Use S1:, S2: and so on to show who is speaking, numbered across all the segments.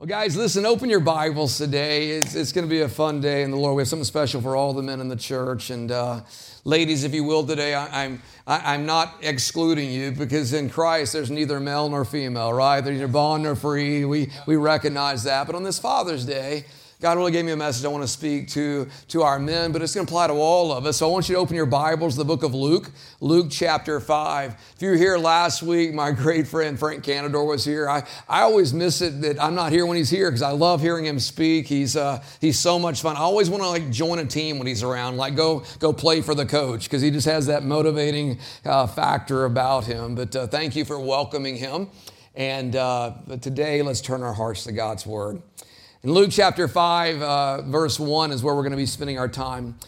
S1: Well, guys, listen, open your Bibles today. It's, it's going to be a fun day in the Lord. We have something special for all the men in the church. And uh, ladies, if you will, today, I, I'm, I, I'm not excluding you because in Christ there's neither male nor female, right? There's neither bond nor free. We, we recognize that. But on this Father's Day, God really gave me a message I want to speak to, to our men, but it's going to apply to all of us. So I want you to open your Bibles, the book of Luke, Luke chapter 5. If you were here last week, my great friend Frank Canador was here. I, I always miss it that I'm not here when he's here because I love hearing him speak. He's, uh, he's so much fun. I always want to like join a team when he's around, like go, go play for the coach because he just has that motivating uh, factor about him. But uh, thank you for welcoming him. And uh, today, let's turn our hearts to God's word. In Luke chapter 5, uh, verse 1 is where we're going to be spending our time.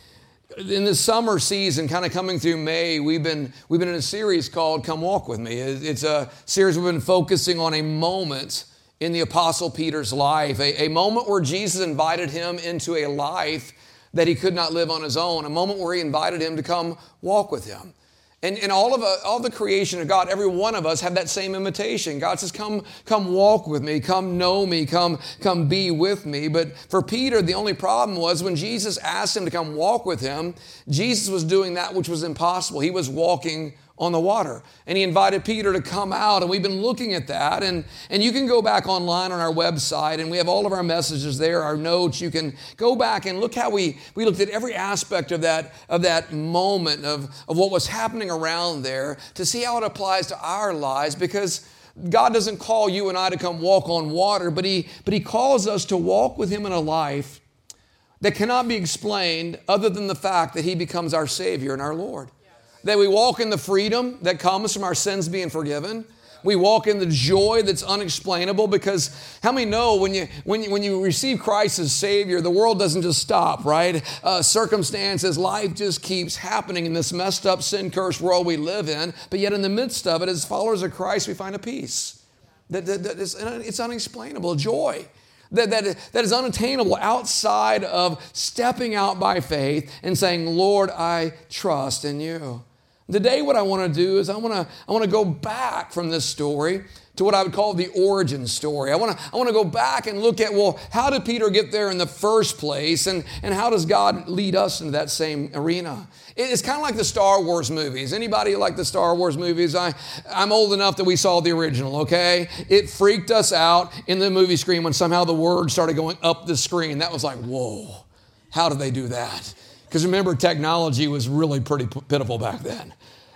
S1: In the summer season, kind of coming through May, we've been, we've been in a series called Come Walk With Me. It's a series we've been focusing on a moment in the Apostle Peter's life, a, a moment where Jesus invited him into a life that he could not live on his own, a moment where he invited him to come walk with him. And, and all of uh, all the creation of God, every one of us have that same invitation. God says, "Come, come walk with me. Come know me. Come, come be with me." But for Peter, the only problem was when Jesus asked him to come walk with him. Jesus was doing that which was impossible. He was walking on the water. And he invited Peter to come out, and we've been looking at that. And, and you can go back online on our website, and we have all of our messages there, our notes. You can go back and look how we, we looked at every aspect of that, of that moment of, of what was happening around there to see how it applies to our lives because God doesn't call you and I to come walk on water, but he, but he calls us to walk with Him in a life that cannot be explained other than the fact that He becomes our Savior and our Lord that we walk in the freedom that comes from our sins being forgiven. We walk in the joy that's unexplainable because how many know when you when you, when you receive Christ as Savior, the world doesn't just stop, right? Uh, circumstances, life just keeps happening in this messed up, sin cursed world we live in. But yet, in the midst of it, as followers of Christ, we find a peace that, that, that is, it's unexplainable, joy that, that, that is unattainable outside of stepping out by faith and saying, Lord, I trust in you. Today, what I want to do is I want to, I want to go back from this story to what I would call the origin story. I want to, I want to go back and look at, well, how did Peter get there in the first place? And, and how does God lead us into that same arena? It's kind of like the Star Wars movies. Anybody like the Star Wars movies? I, I'm old enough that we saw the original, okay? It freaked us out in the movie screen when somehow the words started going up the screen. That was like, whoa, how did they do that? Because remember, technology was really pretty pitiful back then.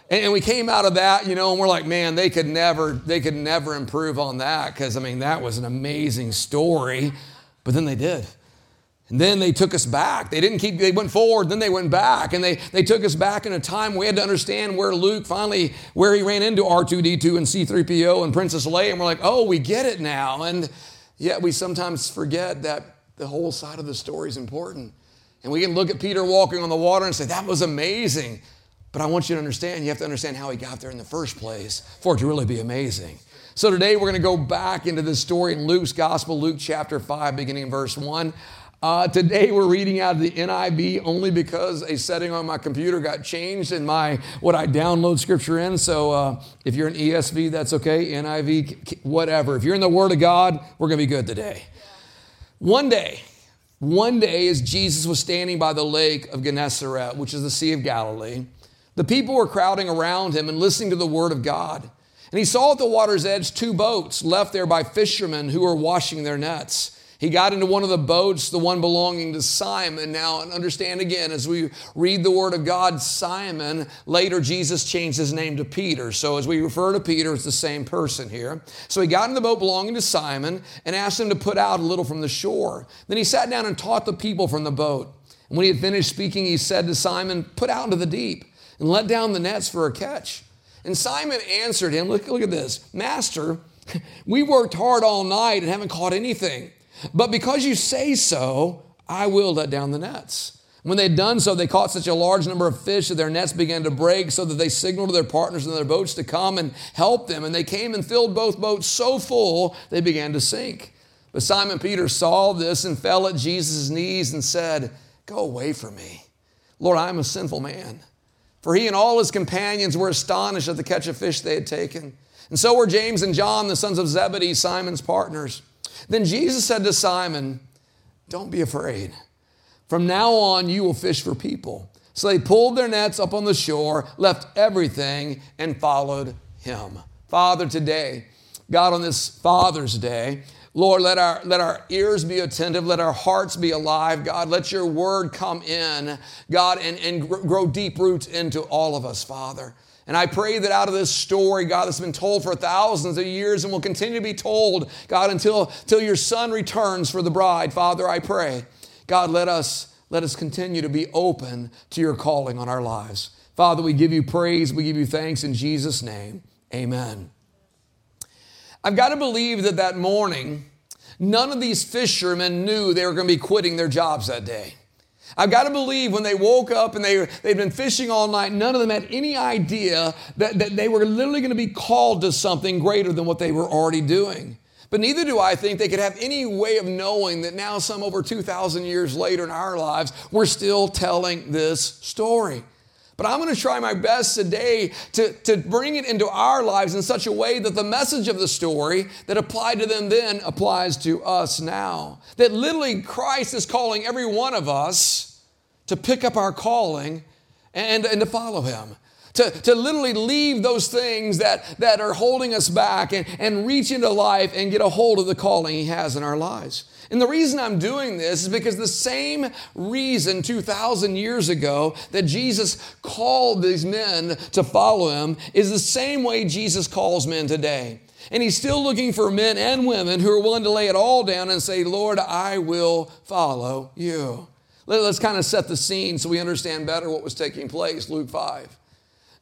S1: And we came out of that, you know, and we're like, man, they could never, they could never improve on that because I mean that was an amazing story. But then they did. And then they took us back. They didn't keep, they went forward, then they went back. And they, they took us back in a time we had to understand where Luke finally, where he ran into R2D2 and C3PO and Princess Leia. And we're like, oh, we get it now. And yet we sometimes forget that the whole side of the story is important. And we can look at Peter walking on the water and say, that was amazing. But I want you to understand, you have to understand how he got there in the first place for it to really be amazing. So today we're going to go back into this story in Luke's Gospel, Luke chapter 5, beginning in verse 1. Uh, today we're reading out of the NIV only because a setting on my computer got changed in my what I download scripture in. So uh, if you're an ESV, that's okay. NIV, whatever. If you're in the Word of God, we're going to be good today. One day, one day, as Jesus was standing by the lake of Gennesaret, which is the Sea of Galilee, the people were crowding around him and listening to the word of God. And he saw at the water's edge two boats left there by fishermen who were washing their nets. He got into one of the boats, the one belonging to Simon. Now, and understand again, as we read the word of God, Simon, later Jesus changed his name to Peter. So as we refer to Peter, it's the same person here. So he got in the boat belonging to Simon and asked him to put out a little from the shore. Then he sat down and taught the people from the boat. And when he had finished speaking, he said to Simon, Put out into the deep and let down the nets for a catch. And Simon answered him, Look, look at this, Master, we worked hard all night and haven't caught anything. But because you say so, I will let down the nets. When they had done so, they caught such a large number of fish that their nets began to break, so that they signaled to their partners in their boats to come and help them. And they came and filled both boats so full they began to sink. But Simon Peter saw this and fell at Jesus' knees and said, Go away from me. Lord, I am a sinful man. For he and all his companions were astonished at the catch of fish they had taken. And so were James and John, the sons of Zebedee, Simon's partners. Then Jesus said to Simon, Don't be afraid. From now on, you will fish for people. So they pulled their nets up on the shore, left everything, and followed him. Father, today, God, on this Father's Day, Lord, let our, let our ears be attentive. Let our hearts be alive. God, let your word come in, God, and, and grow deep roots into all of us, Father. And I pray that out of this story, God, that's been told for thousands of years and will continue to be told, God, until, until your son returns for the bride, Father, I pray. God, let us, let us continue to be open to your calling on our lives. Father, we give you praise, we give you thanks in Jesus' name. Amen. I've got to believe that that morning, none of these fishermen knew they were going to be quitting their jobs that day. I've got to believe when they woke up and they, they'd been fishing all night, none of them had any idea that, that they were literally going to be called to something greater than what they were already doing. But neither do I think they could have any way of knowing that now, some over 2,000 years later in our lives, we're still telling this story. But I'm going to try my best today to, to bring it into our lives in such a way that the message of the story that applied to them then applies to us now. That literally Christ is calling every one of us to pick up our calling and, and to follow him to, to literally leave those things that, that are holding us back and, and reach into life and get a hold of the calling He has in our lives. And the reason I'm doing this is because the same reason 2,000 years ago that Jesus called these men to follow Him is the same way Jesus calls men today. And He's still looking for men and women who are willing to lay it all down and say, Lord, I will follow you. Let's kind of set the scene so we understand better what was taking place. Luke 5.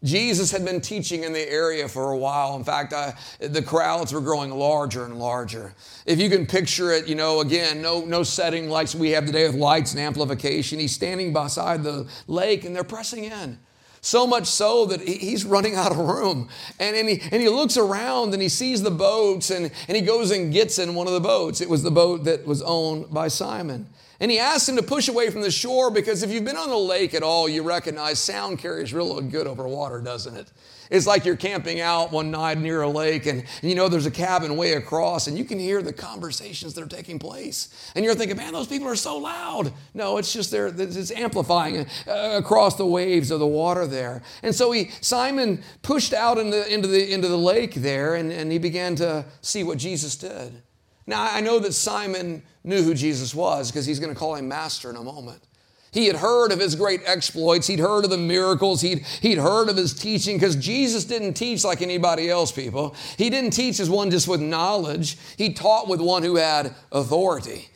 S1: Jesus had been teaching in the area for a while. In fact, I, the crowds were growing larger and larger. If you can picture it, you know, again, no, no setting like we have today with lights and amplification. He's standing beside the lake and they're pressing in. So much so that he's running out of room. And, and, he, and he looks around and he sees the boats and, and he goes and gets in one of the boats. It was the boat that was owned by Simon. And he asked him to push away from the shore because if you've been on the lake at all, you recognize sound carries real good over water, doesn't it? It's like you're camping out one night near a lake and, and, you know there's a cabin way across and you can hear the conversations that are taking place. And you're thinking, man, those people are so loud. No, it's just there, it's amplifying uh, across the waves of the water there. And so he, Simon pushed out into, into, the, into the lake there and, and he began to see what Jesus did. Now, I know that Simon knew who Jesus was because he's going to call him master in a moment. He had heard of his great exploits. He'd heard of the miracles. He'd, he'd heard of his teaching because Jesus didn't teach like anybody else, people. He didn't teach as one just with knowledge. He taught with one who had authority.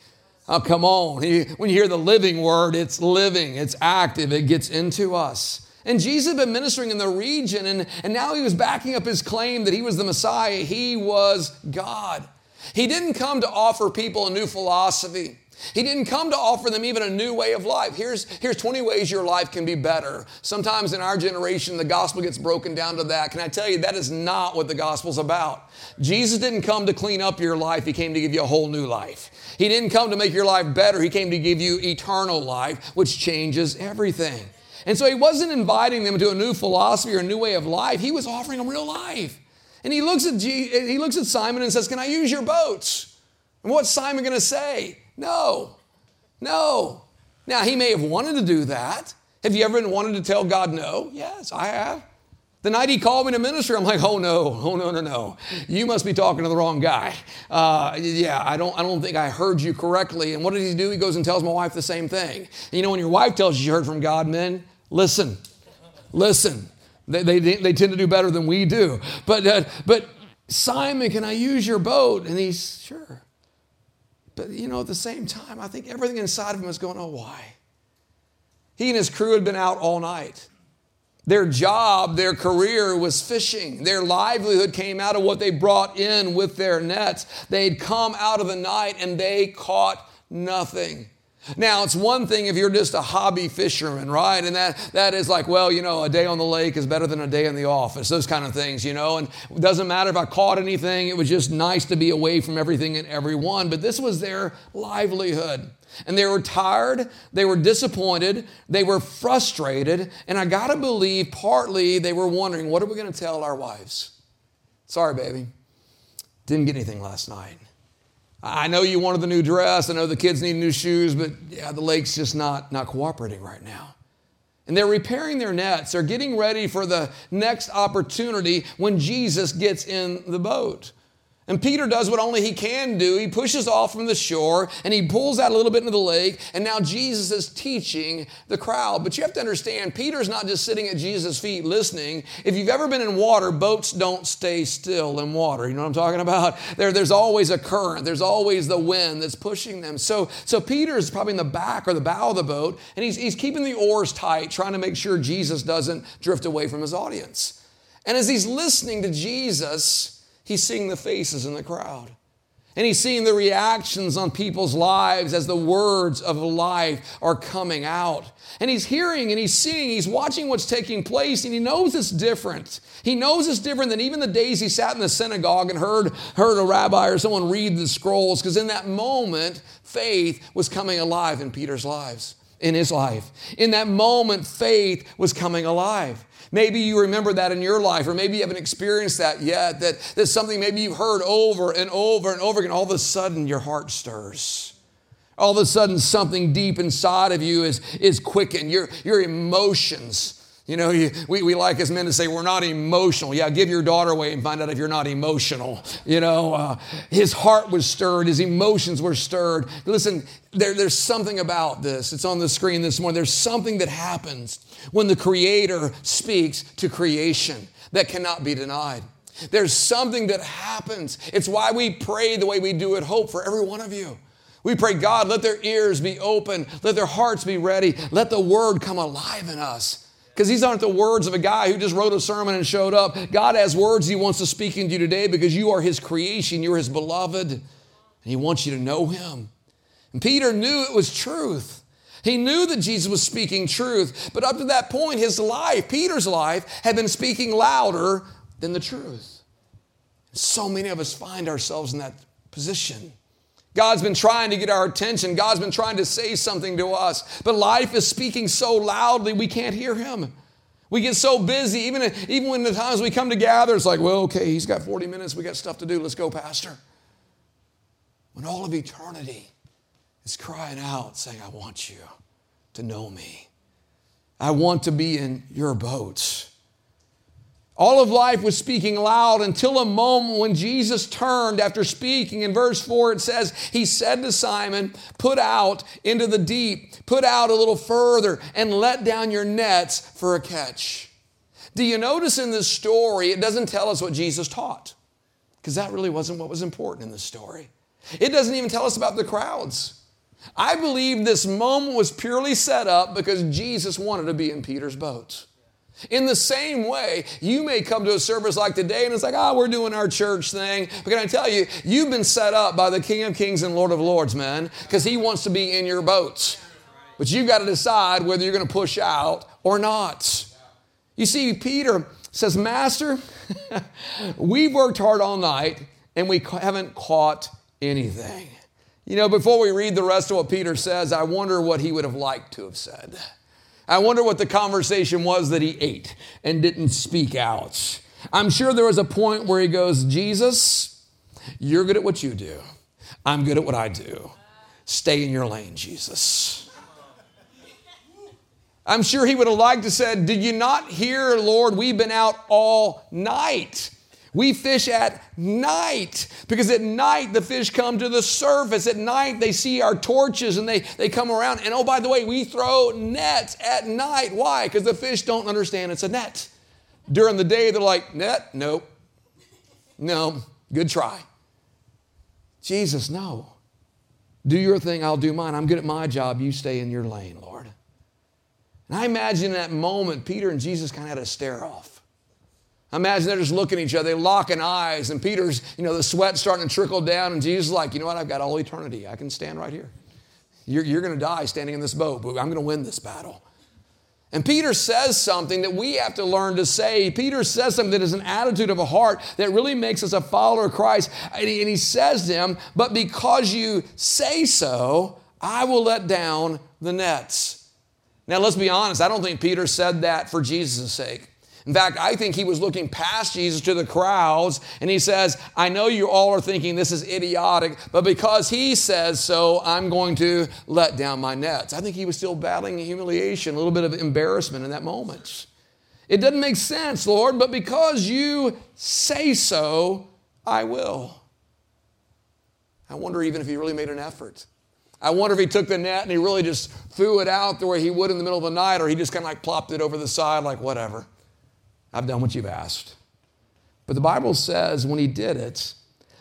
S1: Oh, come on. He, when you hear the living word, it's living, it's active, it gets into us. And Jesus had been ministering in the region, and, and now he was backing up his claim that he was the Messiah. He was God. He didn't come to offer people a new philosophy. He didn't come to offer them even a new way of life. Here's, here's 20 ways your life can be better. Sometimes in our generation, the gospel gets broken down to that. Can I tell you, that is not what the gospel's about. Jesus didn't come to clean up your life, He came to give you a whole new life. He didn't come to make your life better, He came to give you eternal life, which changes everything. And so He wasn't inviting them to a new philosophy or a new way of life, He was offering them real life. And he looks at, G, he looks at Simon and says, Can I use your boats? And what's Simon going to say? No, no. Now, he may have wanted to do that. Have you ever wanted to tell God no? Yes, I have. The night he called me to minister, I'm like, oh no, oh no, no, no. You must be talking to the wrong guy. Uh, yeah, I don't, I don't think I heard you correctly. And what did he do? He goes and tells my wife the same thing. And you know, when your wife tells you she heard from God, men, listen, listen. They, they, they tend to do better than we do. But, uh, but Simon, can I use your boat? And he's, sure. But, you know, at the same time, I think everything inside of him is going, oh, why? He and his crew had been out all night. Their job, their career was fishing. Their livelihood came out of what they brought in with their nets. They'd come out of the night and they caught nothing. Now, it's one thing if you're just a hobby fisherman, right? And that, that is like, well, you know, a day on the lake is better than a day in the office, those kind of things, you know. And it doesn't matter if I caught anything, it was just nice to be away from everything and everyone. But this was their livelihood. And they were tired, they were disappointed, they were frustrated. And I got to believe partly they were wondering, what are we going to tell our wives? Sorry, baby. Didn't get anything last night. I know you wanted the new dress. I know the kids need new shoes, but yeah, the lake's just not, not cooperating right now. And they're repairing their nets. They're getting ready for the next opportunity when Jesus gets in the boat. And Peter does what only he can do. He pushes off from the shore and he pulls out a little bit into the lake. And now Jesus is teaching the crowd. But you have to understand, Peter's not just sitting at Jesus' feet listening. If you've ever been in water, boats don't stay still in water. You know what I'm talking about? There, there's always a current, there's always the wind that's pushing them. So, so Peter's probably in the back or the bow of the boat and he's, he's keeping the oars tight, trying to make sure Jesus doesn't drift away from his audience. And as he's listening to Jesus, He's seeing the faces in the crowd. And he's seeing the reactions on people's lives as the words of life are coming out. And he's hearing and he's seeing, he's watching what's taking place, and he knows it's different. He knows it's different than even the days he sat in the synagogue and heard, heard a rabbi or someone read the scrolls, because in that moment, faith was coming alive in Peter's lives, in his life. In that moment, faith was coming alive. Maybe you remember that in your life, or maybe you haven't experienced that yet. That, that's something maybe you've heard over and over and over again. All of a sudden, your heart stirs. All of a sudden, something deep inside of you is, is quickened. Your, your emotions you know, you, we, we like as men to say we're not emotional. Yeah, give your daughter away and find out if you're not emotional. You know, uh, his heart was stirred, his emotions were stirred. Listen, there, there's something about this. It's on the screen this morning. There's something that happens when the Creator speaks to creation that cannot be denied. There's something that happens. It's why we pray the way we do at Hope for every one of you. We pray, God, let their ears be open, let their hearts be ready, let the word come alive in us. Because these aren't the words of a guy who just wrote a sermon and showed up. God has words He wants to speak into you today because you are His creation, you're His beloved, and He wants you to know Him. And Peter knew it was truth. He knew that Jesus was speaking truth, but up to that point, his life, Peter's life, had been speaking louder than the truth. So many of us find ourselves in that position. God's been trying to get our attention. God's been trying to say something to us. But life is speaking so loudly we can't hear Him. We get so busy, even, even when the times we come to gather, it's like, well, okay, he's got 40 minutes, we got stuff to do, let's go, Pastor. When all of eternity is crying out, saying, I want you to know me. I want to be in your boats. All of life was speaking loud until a moment when Jesus turned after speaking. In verse 4, it says, He said to Simon, Put out into the deep, put out a little further, and let down your nets for a catch. Do you notice in this story, it doesn't tell us what Jesus taught? Because that really wasn't what was important in the story. It doesn't even tell us about the crowds. I believe this moment was purely set up because Jesus wanted to be in Peter's boat. In the same way, you may come to a service like today and it's like, oh, we're doing our church thing. But can I tell you, you've been set up by the King of Kings and Lord of Lords, man, because he wants to be in your boats. But you've got to decide whether you're going to push out or not. You see, Peter says, Master, we've worked hard all night and we haven't caught anything. You know, before we read the rest of what Peter says, I wonder what he would have liked to have said. I wonder what the conversation was that he ate and didn't speak out. I'm sure there was a point where he goes, Jesus, you're good at what you do. I'm good at what I do. Stay in your lane, Jesus. I'm sure he would have liked to said, Did you not hear, Lord? We've been out all night. We fish at night because at night the fish come to the surface. At night they see our torches and they, they come around. And oh, by the way, we throw nets at night. Why? Because the fish don't understand it's a net. During the day, they're like, net? Nope. No. Good try. Jesus, no. Do your thing, I'll do mine. I'm good at my job. You stay in your lane, Lord. And I imagine in that moment, Peter and Jesus kind of had a stare off. Imagine they're just looking at each other, they locking eyes, and Peter's, you know, the sweat starting to trickle down, and Jesus is like, you know what, I've got all eternity. I can stand right here. You're, you're going to die standing in this boat, but I'm going to win this battle. And Peter says something that we have to learn to say. Peter says something that is an attitude of a heart that really makes us a follower of Christ. And he, and he says to him, But because you say so, I will let down the nets. Now, let's be honest, I don't think Peter said that for Jesus' sake. In fact, I think he was looking past Jesus to the crowds and he says, I know you all are thinking this is idiotic, but because he says so, I'm going to let down my nets. I think he was still battling humiliation, a little bit of embarrassment in that moment. It doesn't make sense, Lord, but because you say so, I will. I wonder even if he really made an effort. I wonder if he took the net and he really just threw it out the way he would in the middle of the night, or he just kind of like plopped it over the side, like, whatever. I've done what you've asked. But the Bible says when he did it,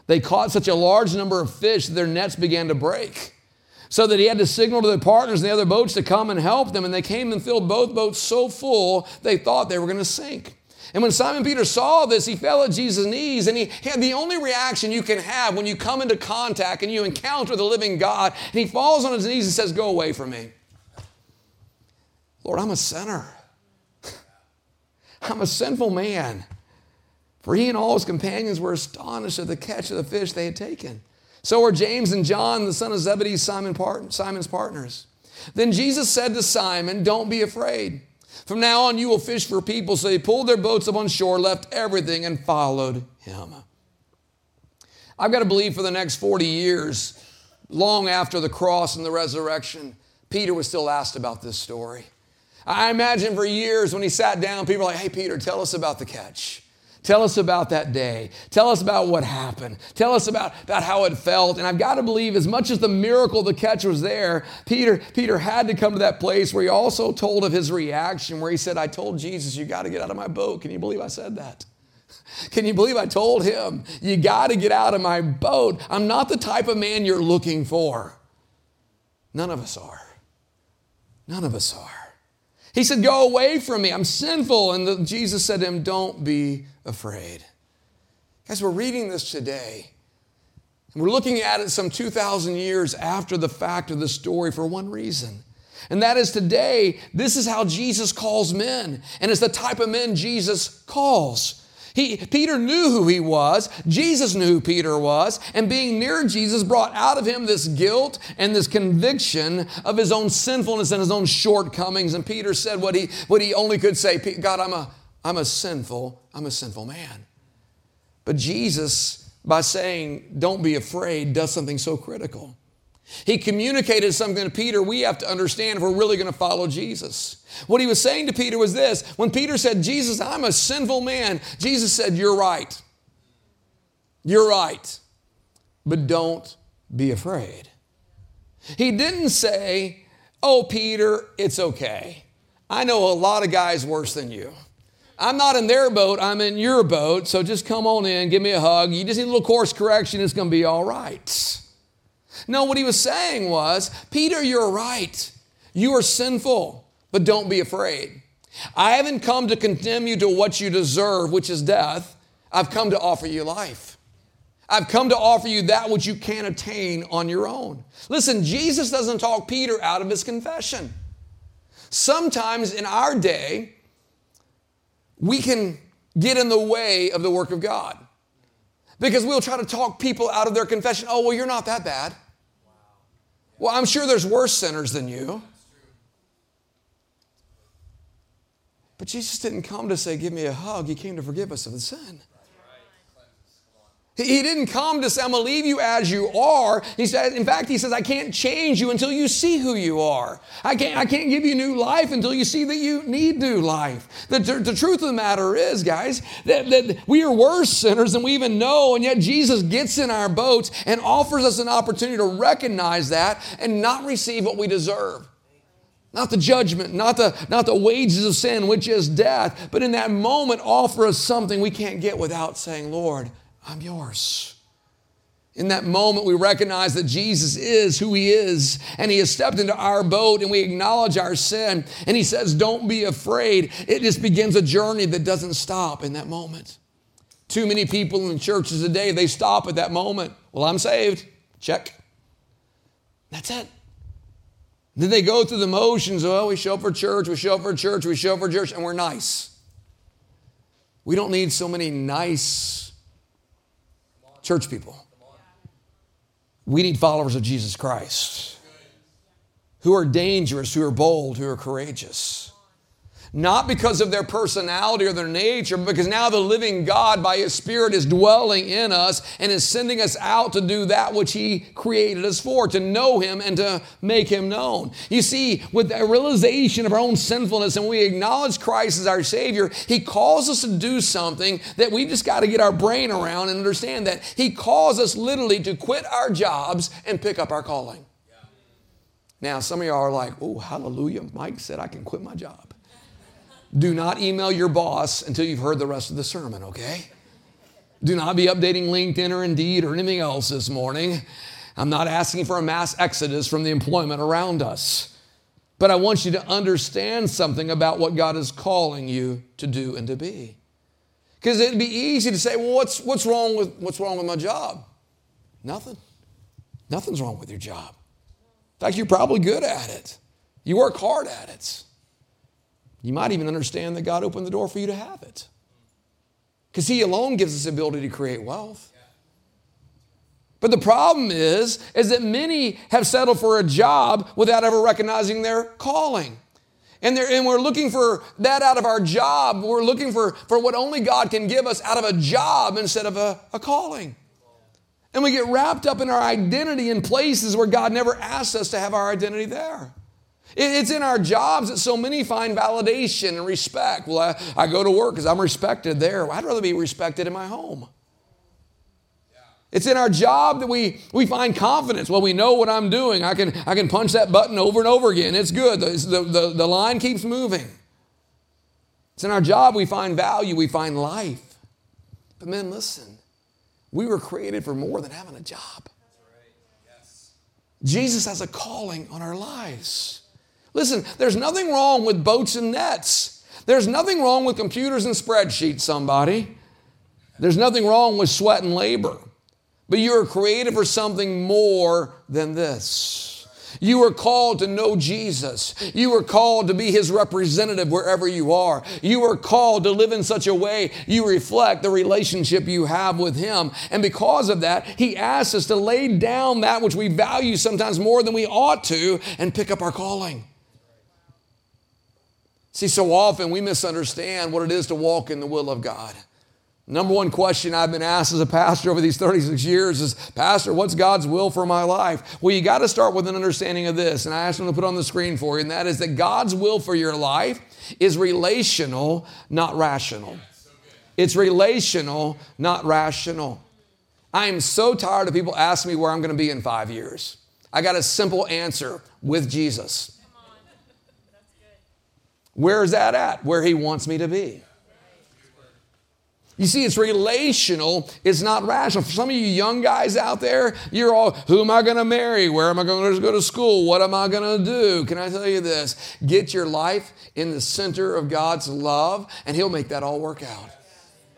S1: they caught such a large number of fish that their nets began to break. So that he had to signal to their partners in the other boats to come and help them. And they came and filled both boats so full they thought they were going to sink. And when Simon Peter saw this, he fell at Jesus' knees and he had the only reaction you can have when you come into contact and you encounter the living God. And he falls on his knees and says, Go away from me. Lord, I'm a sinner. I'm a sinful man. For he and all his companions were astonished at the catch of the fish they had taken. So were James and John, the son of Zebedee, Simon's partners. Then Jesus said to Simon, Don't be afraid. From now on, you will fish for people. So they pulled their boats up on shore, left everything, and followed him. I've got to believe for the next 40 years, long after the cross and the resurrection, Peter was still asked about this story. I imagine for years when he sat down, people were like, hey, Peter, tell us about the catch. Tell us about that day. Tell us about what happened. Tell us about, about how it felt. And I've got to believe, as much as the miracle the catch was there, Peter, Peter had to come to that place where he also told of his reaction, where he said, I told Jesus, you got to get out of my boat. Can you believe I said that? Can you believe I told him, you got to get out of my boat? I'm not the type of man you're looking for. None of us are. None of us are. He said, Go away from me. I'm sinful. And the, Jesus said to him, Don't be afraid. Guys, we're reading this today. And we're looking at it some 2,000 years after the fact of the story for one reason. And that is today, this is how Jesus calls men. And it's the type of men Jesus calls. He, Peter knew who he was. Jesus knew who Peter was. And being near Jesus brought out of him this guilt and this conviction of his own sinfulness and his own shortcomings. And Peter said what he, what he only could say God, I'm a, I'm a sinful, I'm a sinful man. But Jesus, by saying, don't be afraid, does something so critical. He communicated something to Peter we have to understand if we're really going to follow Jesus. What he was saying to Peter was this when Peter said, Jesus, I'm a sinful man, Jesus said, You're right. You're right. But don't be afraid. He didn't say, Oh, Peter, it's okay. I know a lot of guys worse than you. I'm not in their boat, I'm in your boat, so just come on in, give me a hug. You just need a little course correction, it's going to be all right. No, what he was saying was, Peter, you're right. You are sinful, but don't be afraid. I haven't come to condemn you to what you deserve, which is death. I've come to offer you life. I've come to offer you that which you can't attain on your own. Listen, Jesus doesn't talk Peter out of his confession. Sometimes in our day, we can get in the way of the work of God because we'll try to talk people out of their confession. Oh, well, you're not that bad. Well, I'm sure there's worse sinners than you. But Jesus didn't come to say, Give me a hug. He came to forgive us of the sin. He didn't come to say, I'm going to leave you as you are. He said, in fact, he says, I can't change you until you see who you are. I can't, I can't give you new life until you see that you need new life. The, the truth of the matter is, guys, that, that we are worse sinners than we even know, and yet Jesus gets in our boats and offers us an opportunity to recognize that and not receive what we deserve not the judgment, not the, not the wages of sin, which is death, but in that moment offer us something we can't get without saying, Lord, I'm yours. In that moment, we recognize that Jesus is who He is, and He has stepped into our boat, and we acknowledge our sin. And He says, Don't be afraid. It just begins a journey that doesn't stop in that moment. Too many people in churches today, they stop at that moment. Well, I'm saved. Check. That's it. Then they go through the motions. Well, oh, we show up for church, we show up for church, we show up for church, and we're nice. We don't need so many nice Church people. We need followers of Jesus Christ who are dangerous, who are bold, who are courageous. Not because of their personality or their nature, but because now the living God by His Spirit is dwelling in us and is sending us out to do that which He created us for, to know Him and to make Him known. You see, with the realization of our own sinfulness and we acknowledge Christ as our Savior, He calls us to do something that we just got to get our brain around and understand that He calls us literally to quit our jobs and pick up our calling. Now, some of y'all are like, oh, hallelujah. Mike said I can quit my job. Do not email your boss until you've heard the rest of the sermon, okay? Do not be updating LinkedIn or Indeed or anything else this morning. I'm not asking for a mass exodus from the employment around us. But I want you to understand something about what God is calling you to do and to be. Because it'd be easy to say, well, what's, what's, wrong with, what's wrong with my job? Nothing. Nothing's wrong with your job. In fact, you're probably good at it. You work hard at it. You might even understand that God opened the door for you to have it. Because He alone gives us the ability to create wealth. But the problem is, is that many have settled for a job without ever recognizing their calling. And, and we're looking for that out of our job. We're looking for, for what only God can give us out of a job instead of a, a calling. And we get wrapped up in our identity in places where God never asked us to have our identity there. It's in our jobs that so many find validation and respect. Well, I, I go to work because I'm respected there. I'd rather be respected in my home. It's in our job that we, we find confidence. Well, we know what I'm doing. I can, I can punch that button over and over again. It's good. The, the, the line keeps moving. It's in our job we find value, we find life. But men, listen. We were created for more than having a job. Jesus has a calling on our lives. Listen, there's nothing wrong with boats and nets. There's nothing wrong with computers and spreadsheets, somebody. There's nothing wrong with sweat and labor. But you are created for something more than this. You are called to know Jesus. You are called to be his representative wherever you are. You are called to live in such a way you reflect the relationship you have with him. And because of that, he asks us to lay down that which we value sometimes more than we ought to and pick up our calling. See, so often we misunderstand what it is to walk in the will of God. Number one question I've been asked as a pastor over these 36 years is, Pastor, what's God's will for my life? Well, you got to start with an understanding of this, and I asked them to put on the screen for you, and that is that God's will for your life is relational, not rational. It's relational, not rational. I am so tired of people asking me where I'm going to be in five years. I got a simple answer with Jesus. Where is that at? Where He wants me to be. You see, it's relational, it's not rational. For some of you young guys out there, you're all, who am I going to marry? Where am I going to go to school? What am I going to do? Can I tell you this? Get your life in the center of God's love, and He'll make that all work out.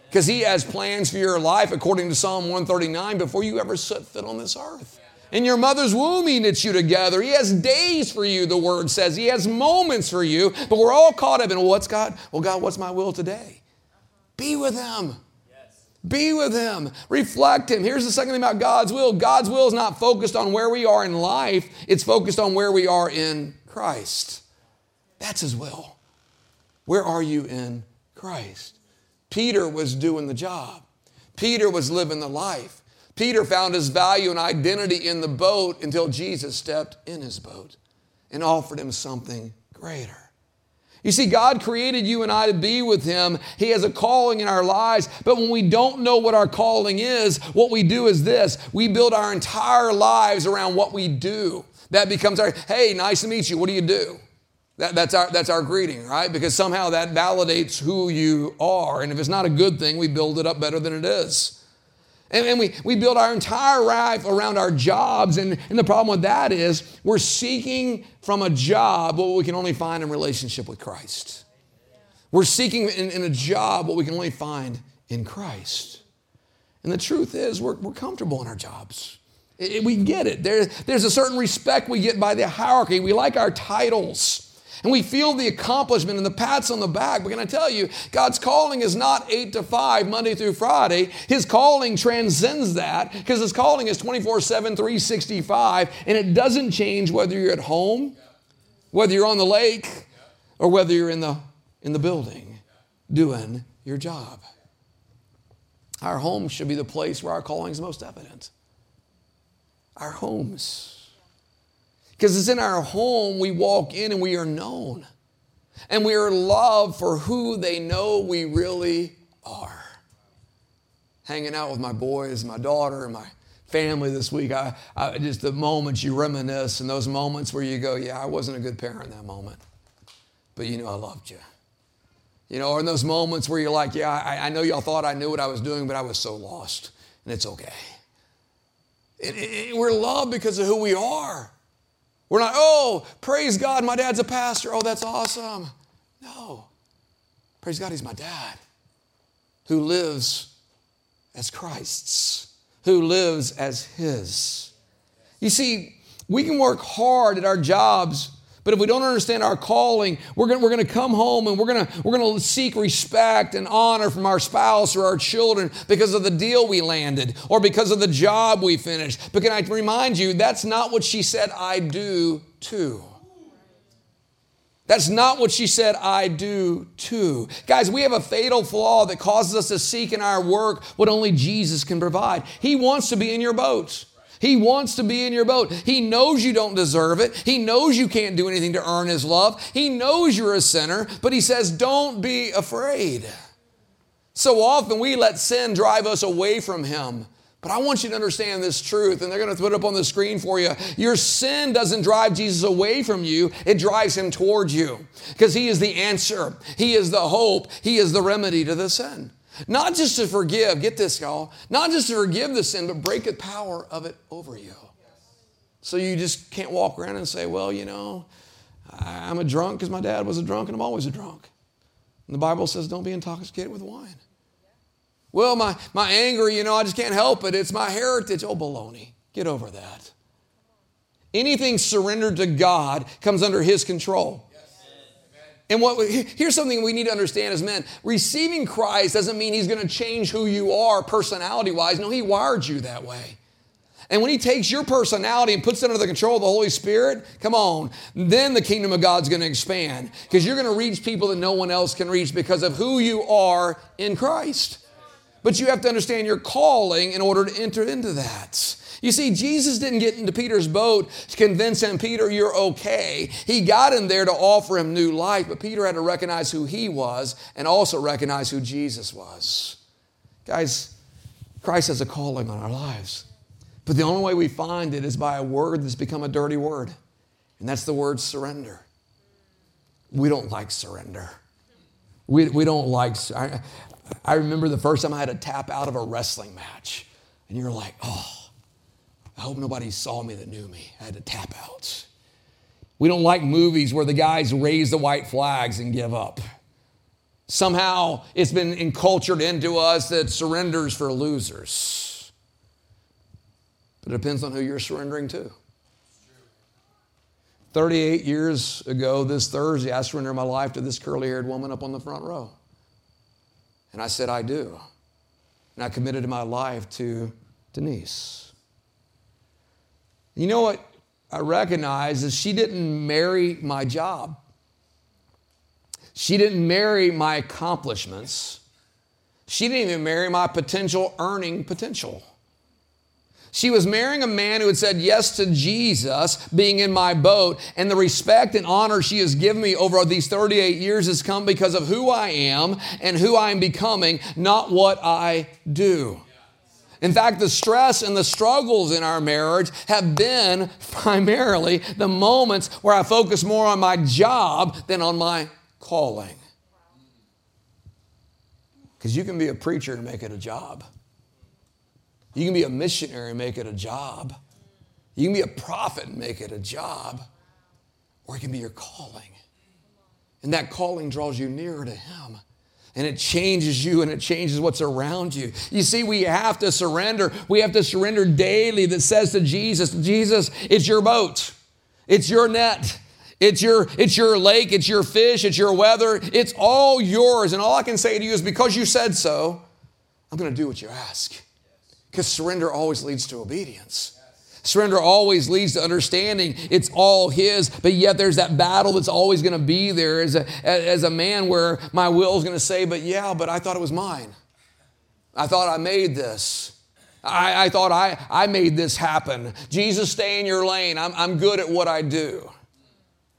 S1: Because He has plans for your life, according to Psalm 139, before you ever set foot on this earth. In your mother's womb, He knits you together. He has days for you, the Word says. He has moments for you, but we're all caught up in what's God? Well, God, what's my will today? Be with Him. Be with Him. Reflect Him. Here's the second thing about God's will God's will is not focused on where we are in life, it's focused on where we are in Christ. That's His will. Where are you in Christ? Peter was doing the job, Peter was living the life. Peter found his value and identity in the boat until Jesus stepped in his boat and offered him something greater. You see, God created you and I to be with Him. He has a calling in our lives. But when we don't know what our calling is, what we do is this we build our entire lives around what we do. That becomes our, hey, nice to meet you. What do you do? That, that's, our, that's our greeting, right? Because somehow that validates who you are. And if it's not a good thing, we build it up better than it is. And, and, we, we build our entire life around our jobs. And, and the problem with that is we're seeking from a job what we can only find in relationship with Christ. We're seeking in, in a job what we can only find in Christ. And the truth is, we're, we're comfortable in our jobs. It, it, we get it. There, there's a certain respect we get by the hierarchy. We like our titles. And we feel the accomplishment and the pats on the back. But can I tell you, God's calling is not 8 to 5, Monday through Friday. His calling transcends that because His calling is 24 7, 365. And it doesn't change whether you're at home, whether you're on the lake, or whether you're in the in the building doing your job. Our home should be the place where our calling is most evident. Our homes. Because it's in our home we walk in and we are known. And we are loved for who they know we really are. Hanging out with my boys, my daughter, and my family this week, I, I, just the moments you reminisce and those moments where you go, yeah, I wasn't a good parent in that moment, but you know I loved you. You know, or in those moments where you're like, yeah, I, I know y'all thought I knew what I was doing, but I was so lost, and it's okay. It, it, we're loved because of who we are. We're not, oh, praise God, my dad's a pastor. Oh, that's awesome. No. Praise God, he's my dad who lives as Christ's who lives as His. You see, we can work hard at our jobs, but if we don't understand our calling, we're going we're to come home and we're going we're gonna seek respect and honor from our spouse or our children because of the deal we landed or because of the job we finished. But can I remind you, that's not what she said I do too. That's not what she said, I do too. Guys, we have a fatal flaw that causes us to seek in our work what only Jesus can provide. He wants to be in your boat. He wants to be in your boat. He knows you don't deserve it. He knows you can't do anything to earn His love. He knows you're a sinner, but He says, don't be afraid. So often we let sin drive us away from Him. But I want you to understand this truth, and they're going to put it up on the screen for you. Your sin doesn't drive Jesus away from you, it drives him towards you because he is the answer, he is the hope, he is the remedy to the sin. Not just to forgive, get this, y'all, not just to forgive the sin, but break the power of it over you. So you just can't walk around and say, well, you know, I'm a drunk because my dad was a drunk and I'm always a drunk. And the Bible says, don't be intoxicated with wine. Well, my, my anger, you know, I just can't help it. It's my heritage. Oh, baloney. Get over that. Anything surrendered to God comes under His control. And what here's something we need to understand as men. Receiving Christ doesn't mean he's going to change who you are personality wise. No, he wired you that way. And when he takes your personality and puts it under the control of the Holy Spirit, come on, then the kingdom of God's going to expand because you're going to reach people that no one else can reach because of who you are in Christ. But you have to understand your calling in order to enter into that. You see, Jesus didn't get into Peter's boat to convince him, Peter, you're okay. He got in there to offer him new life, but Peter had to recognize who he was and also recognize who Jesus was. Guys, Christ has a calling on our lives. But the only way we find it is by a word that's become a dirty word, and that's the word surrender. We don't like surrender. We, we don't like, I, I remember the first time I had to tap out of a wrestling match, and you're like, oh, I hope nobody saw me that knew me. I had to tap out. We don't like movies where the guys raise the white flags and give up. Somehow it's been encultured into us that surrenders for losers. But it depends on who you're surrendering to. 38 years ago, this Thursday, I surrendered my life to this curly haired woman up on the front row. And I said, I do. And I committed my life to Denise. You know what I recognize is she didn't marry my job. She didn't marry my accomplishments. She didn't even marry my potential earning potential. She was marrying a man who had said yes to Jesus being in my boat, and the respect and honor she has given me over these 38 years has come because of who I am and who I am becoming, not what I do. In fact, the stress and the struggles in our marriage have been primarily the moments where I focus more on my job than on my calling. Because you can be a preacher and make it a job. You can be a missionary and make it a job. You can be a prophet and make it a job. Or it can be your calling. And that calling draws you nearer to Him. And it changes you and it changes what's around you. You see, we have to surrender. We have to surrender daily that says to Jesus, Jesus, it's your boat, it's your net. It's your, it's your lake, it's your fish, it's your weather, it's all yours. And all I can say to you is because you said so, I'm going to do what you ask. Because surrender always leads to obedience. Surrender always leads to understanding it's all His, but yet there's that battle that's always going to be there as a, as a man where my will is going to say, but yeah, but I thought it was mine. I thought I made this. I, I thought I, I made this happen. Jesus, stay in your lane. I'm, I'm good at what I do.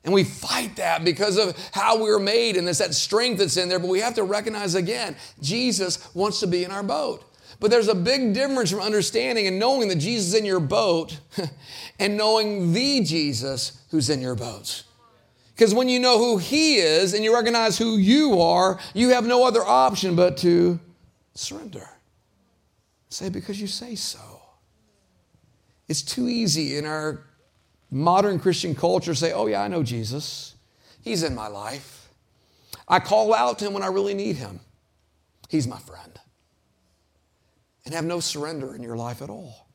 S1: And we fight that because of how we are made and there's that strength that's in there. But we have to recognize again, Jesus wants to be in our boat. But there's a big difference from understanding and knowing that Jesus is in your boat and knowing the Jesus who's in your boat. Because when you know who He is and you recognize who you are, you have no other option but to surrender. Say, because you say so. It's too easy in our modern Christian culture say, oh, yeah, I know Jesus. He's in my life. I call out to him when I really need him. He's my friend. And have no surrender in your life at all.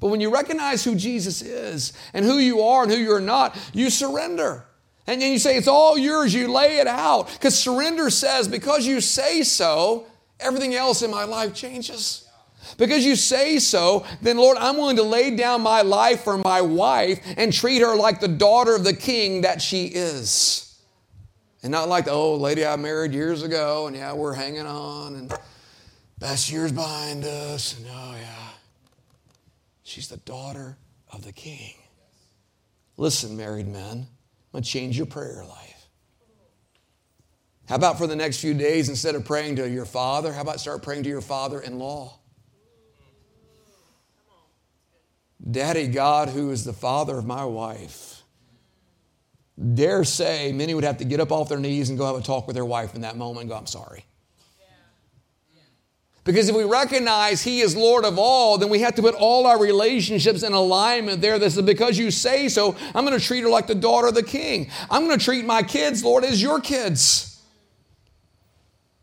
S1: But when you recognize who Jesus is and who you are and who you're not, you surrender. And then you say, It's all yours. You lay it out. Because surrender says, Because you say so, everything else in my life changes. Because you say so, then Lord, I'm willing to lay down my life for my wife and treat her like the daughter of the king that she is. And not like the old lady I married years ago, and yeah, we're hanging on, and best years behind us, and oh yeah. She's the daughter of the king. Listen, married men, I'm gonna change your prayer life. How about for the next few days, instead of praying to your father, how about start praying to your father in law? Daddy God, who is the father of my wife, dare say many would have to get up off their knees and go have a talk with their wife in that moment go, I'm sorry. Because if we recognize He is Lord of all, then we have to put all our relationships in alignment there. This is because you say so, I'm going to treat her like the daughter of the king. I'm going to treat my kids, Lord, as your kids.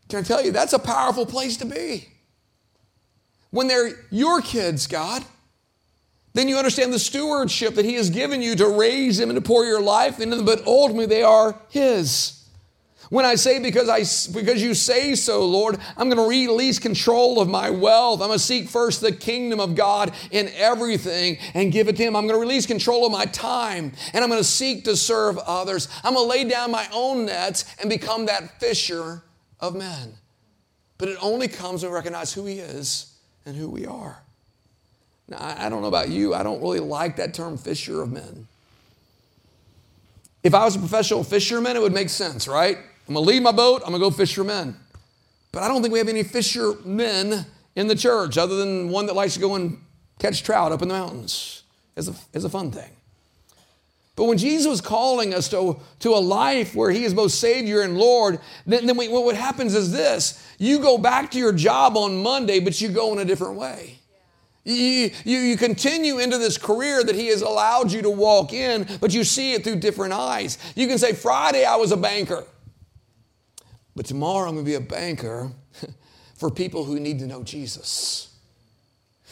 S1: Can I tell you, that's a powerful place to be. When they're your kids, God. Then you understand the stewardship that He has given you to raise them and to pour your life into them, but ultimately they are His. When I say because I because you say so, Lord, I'm going to release control of my wealth. I'm going to seek first the kingdom of God in everything and give it to Him. I'm going to release control of my time and I'm going to seek to serve others. I'm going to lay down my own nets and become that fisher of men. But it only comes when we recognize who He is and who we are. Now, I don't know about you, I don't really like that term fisher of men. If I was a professional fisherman, it would make sense, right? I'm gonna leave my boat, I'm gonna go fish for men. But I don't think we have any fishermen in the church other than one that likes to go and catch trout up in the mountains. It's a, it's a fun thing. But when Jesus was calling us to, to a life where He is both Savior and Lord, then, then we, what happens is this you go back to your job on Monday, but you go in a different way. You, you, you, continue into this career that He has allowed you to walk in, but you see it through different eyes. You can say, Friday I was a banker, but tomorrow I'm going to be a banker for people who need to know Jesus.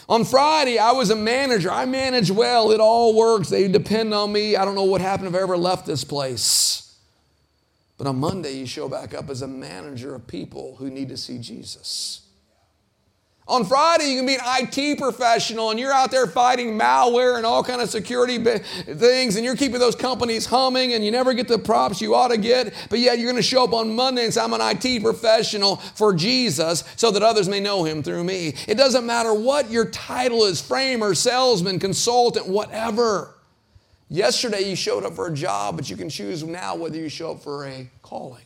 S1: On Friday, I was a manager. I manage well. It all works. They depend on me. I don't know what happened if I ever left this place. But on Monday, you show back up as a manager of people who need to see Jesus. On Friday, you can be an IT professional and you're out there fighting malware and all kind of security things and you're keeping those companies humming and you never get the props you ought to get. But yet you're going to show up on Monday and say, I'm an IT professional for Jesus so that others may know him through me. It doesn't matter what your title is framer, salesman, consultant, whatever. Yesterday you showed up for a job, but you can choose now whether you show up for a calling.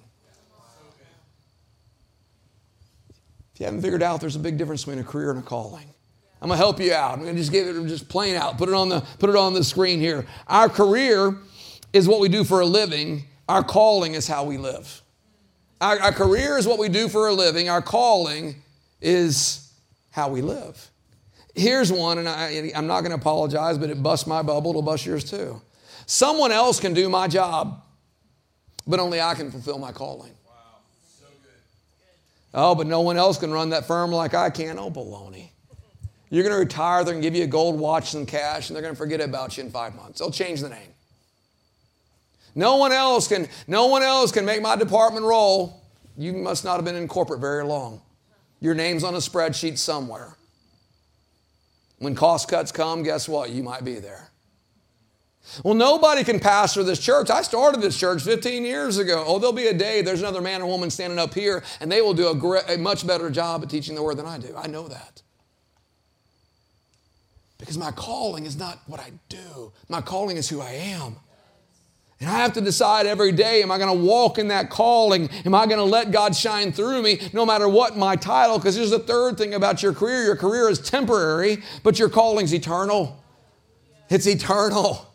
S1: If you haven't figured out, there's a big difference between a career and a calling. I'm gonna help you out. I'm gonna just give it just plain out. Put it on the put it on the screen here. Our career is what we do for a living. Our calling is how we live. Our, our career is what we do for a living. Our calling is how we live. Here's one, and I, I'm not to apologize, but it busts my bubble. It'll bust yours too. Someone else can do my job, but only I can fulfill my calling. Oh, but no one else can run that firm like I can. Oh, baloney. You're going to retire, they're going to give you a gold watch and cash, and they're going to forget about you in five months. They'll change the name. No one else can, no one else can make my department roll. You must not have been in corporate very long. Your name's on a spreadsheet somewhere. When cost cuts come, guess what? You might be there. Well, nobody can pastor this church. I started this church 15 years ago. Oh, there'll be a day there's another man or woman standing up here, and they will do a, great, a much better job at teaching the word than I do. I know that. Because my calling is not what I do, my calling is who I am. And I have to decide every day am I going to walk in that calling? Am I going to let God shine through me no matter what my title? Because here's the third thing about your career your career is temporary, but your calling's eternal. It's eternal.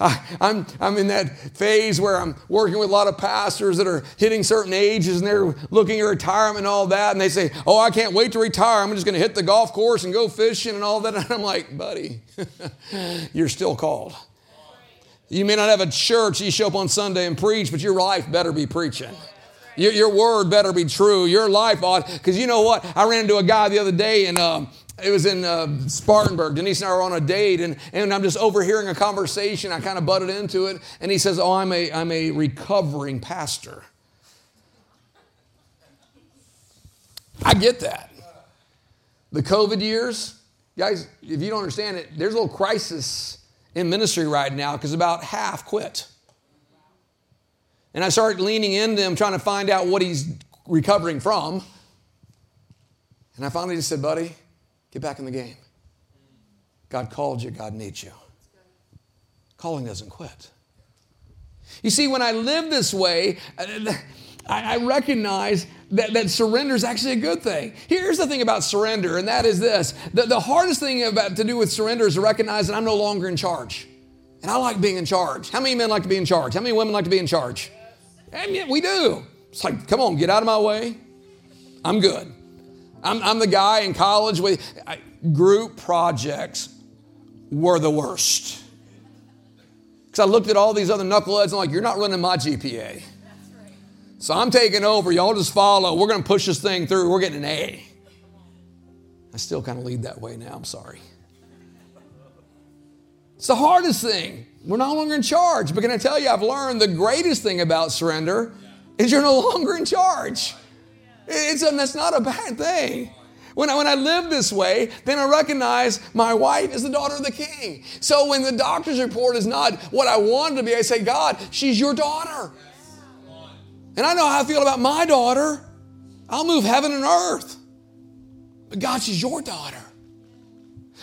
S1: I, am I'm, I'm in that phase where I'm working with a lot of pastors that are hitting certain ages and they're looking at retirement and all that. And they say, Oh, I can't wait to retire. I'm just going to hit the golf course and go fishing and all that. And I'm like, Buddy, you're still called. You may not have a church you show up on Sunday and preach, but your life better be preaching. Your, your word better be true. Your life ought, because you know what? I ran into a guy the other day and um, it was in uh, Spartanburg. Denise and I were on a date, and, and I'm just overhearing a conversation. I kind of butted into it, and he says, Oh, I'm a, I'm a recovering pastor. I get that. The COVID years, guys, if you don't understand it, there's a little crisis in ministry right now because about half quit. And I started leaning into him, trying to find out what he's recovering from. And I finally just said, buddy, get back in the game. God called you, God needs you. Calling doesn't quit. You see, when I live this way, uh, I recognize that, that surrender is actually a good thing. Here's the thing about surrender, and that is this the, the hardest thing about, to do with surrender is to recognize that I'm no longer in charge. And I like being in charge. How many men like to be in charge? How many women like to be in charge? And yet we do. It's like, come on, get out of my way. I'm good. I'm, I'm the guy in college with I, group projects were the worst. Because I looked at all these other knuckleheads and I'm like, you're not running my GPA. So I'm taking over. Y'all just follow. We're going to push this thing through. We're getting an A. I still kind of lead that way now. I'm sorry. It's the hardest thing. We're no longer in charge. But can I tell you, I've learned the greatest thing about surrender is you're no longer in charge. It's that's not a bad thing. When I, when I live this way, then I recognize my wife is the daughter of the king. So when the doctor's report is not what I wanted to be, I say, God, she's your daughter. And I know how I feel about my daughter. I'll move heaven and earth. But God, she's your daughter.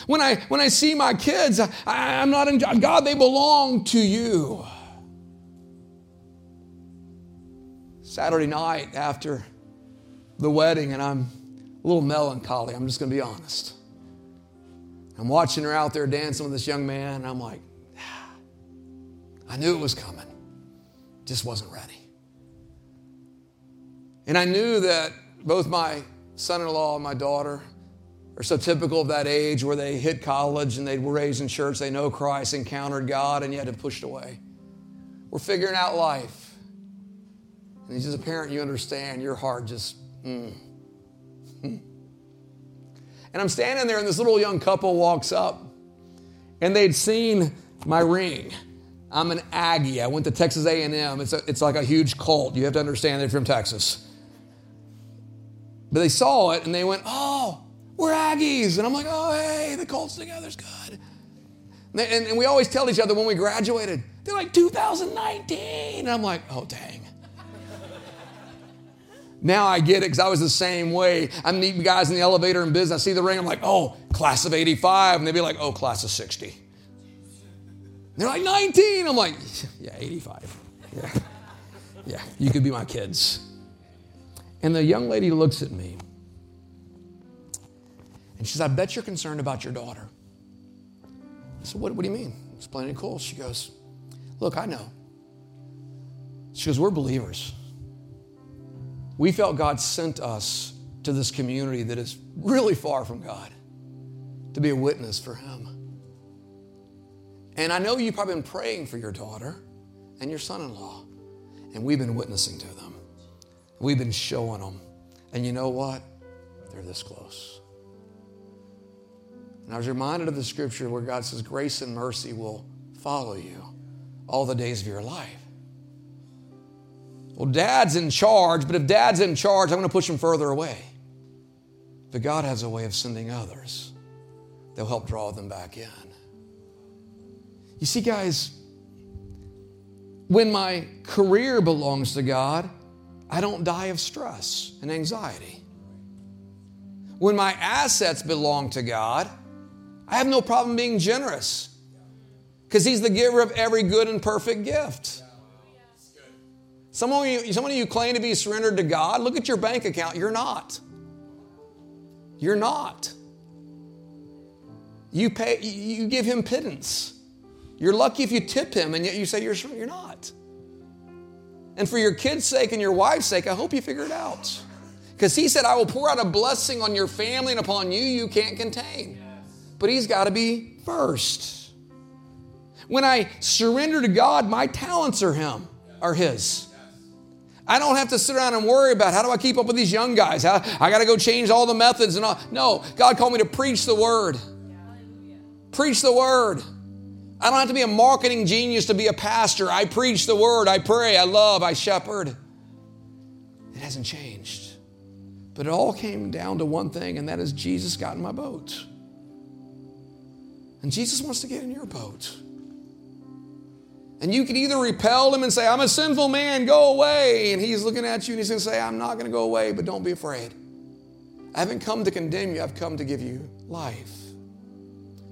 S1: When I, when I see my kids, I, I'm not in God, they belong to you. Saturday night after the wedding, and I'm a little melancholy, I'm just going to be honest. I'm watching her out there dancing with this young man, and I'm like, ah, I knew it was coming, just wasn't ready. And I knew that both my son in law and my daughter are so typical of that age where they hit college and they were raised in church, they know Christ, encountered God, and yet have pushed away. We're figuring out life. And as a parent, you understand your heart just, mm. And I'm standing there, and this little young couple walks up, and they'd seen my ring. I'm an Aggie. I went to Texas A&M. It's, a, it's like a huge cult. You have to understand they're from Texas. But they saw it, and they went, oh, we're Aggies. And I'm like, oh, hey, the Colts together's good. And, and, and we always tell each other when we graduated, they're like 2019. And I'm like, oh, dang. Now I get it because I was the same way. I'm meeting guys in the elevator in business. I see the ring. I'm like, oh, class of 85. And they'd be like, oh, class of 60. And they're like, 19. I'm like, yeah, 85. Yeah. Yeah, you could be my kids. And the young lady looks at me and she says, I bet you're concerned about your daughter. I said, What, what do you mean? Explain it cool. She goes, Look, I know. She goes, We're believers. We felt God sent us to this community that is really far from God to be a witness for Him. And I know you've probably been praying for your daughter and your son in law, and we've been witnessing to them. We've been showing them. And you know what? They're this close. And I was reminded of the scripture where God says, Grace and mercy will follow you all the days of your life. Well, dad's in charge, but if dad's in charge, I'm going to push him further away. But God has a way of sending others they'll help draw them back in. You see, guys, when my career belongs to God, I don't die of stress and anxiety. When my assets belong to God, I have no problem being generous because He's the giver of every good and perfect gift. Some of, you, some of you claim to be surrendered to God. Look at your bank account. You're not. You're not. You pay. You give him pittance. You're lucky if you tip him, and yet you say you're you're not. And for your kids' sake and your wife's sake, I hope you figure it out. Because he said, I will pour out a blessing on your family and upon you you can't contain. But he's got to be first. When I surrender to God, my talents are him, are his. I don't have to sit around and worry about how do I keep up with these young guys? How, I got to go change all the methods and all. No, God called me to preach the word. Preach the word. I don't have to be a marketing genius to be a pastor. I preach the word, I pray, I love, I shepherd. It hasn't changed. But it all came down to one thing, and that is Jesus got in my boat. And Jesus wants to get in your boat. And you can either repel him and say, I'm a sinful man, go away. And he's looking at you and he's going to say, I'm not going to go away, but don't be afraid. I haven't come to condemn you, I've come to give you life.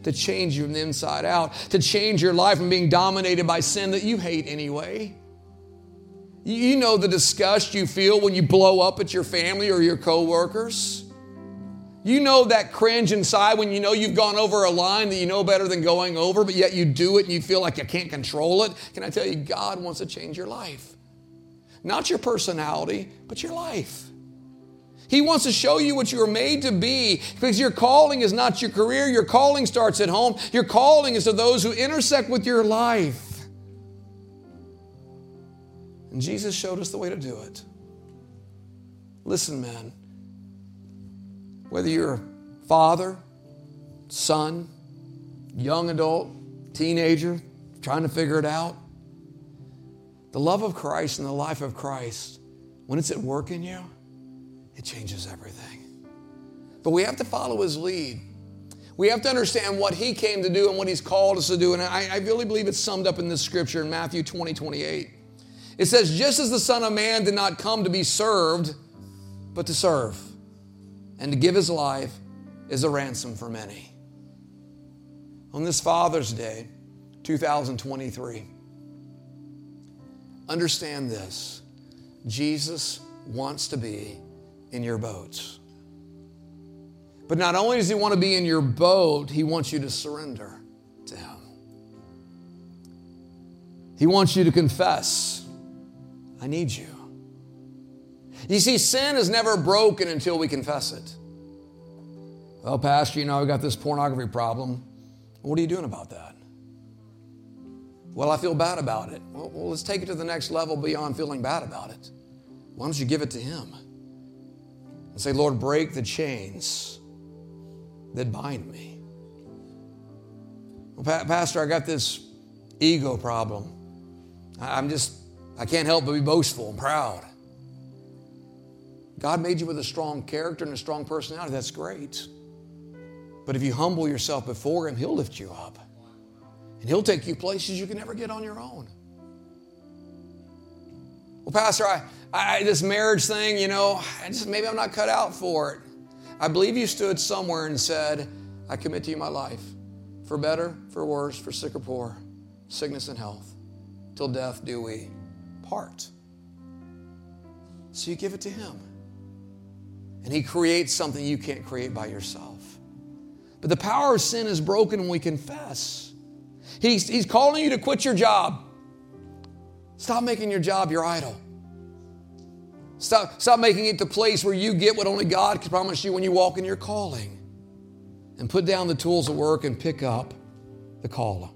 S1: To change you from the inside out, to change your life from being dominated by sin that you hate anyway. You know the disgust you feel when you blow up at your family or your coworkers. You know that cringe inside when you know you've gone over a line that you know better than going over, but yet you do it and you feel like you can't control it. Can I tell you, God wants to change your life? Not your personality, but your life. He wants to show you what you were made to be because your calling is not your career. Your calling starts at home. Your calling is to those who intersect with your life. And Jesus showed us the way to do it. Listen, man. Whether you're father, son, young adult, teenager, trying to figure it out, the love of Christ and the life of Christ, when it's at work in you, it changes everything. But we have to follow his lead. We have to understand what he came to do and what he's called us to do. And I, I really believe it's summed up in this scripture in Matthew 20, 28. It says, Just as the Son of Man did not come to be served, but to serve and to give his life is a ransom for many. On this Father's Day, 2023, understand this Jesus wants to be in your boats. But not only does he want to be in your boat, he wants you to surrender to him. He wants you to confess, I need you. You see, sin is never broken until we confess it. Well, Pastor, you know, I've got this pornography problem. What are you doing about that? Well, I feel bad about it. Well, well, let's take it to the next level beyond feeling bad about it. Why don't you give it to Him? And say, Lord, break the chains that bind me. Well, pa- Pastor, I got this ego problem. I'm just, I can't help but be boastful and proud. God made you with a strong character and a strong personality. That's great. But if you humble yourself before Him, He'll lift you up. And He'll take you places you can never get on your own. Well, Pastor, I, I this marriage thing, you know, I just maybe I'm not cut out for it. I believe you stood somewhere and said, I commit to you my life, for better, for worse, for sick or poor, sickness and health, till death do we part. So you give it to Him. And He creates something you can't create by yourself. But the power of sin is broken when we confess. He's, he's calling you to quit your job. Stop making your job your idol. Stop, stop making it the place where you get what only God can promise you when you walk in your calling. And put down the tools of work and pick up the call.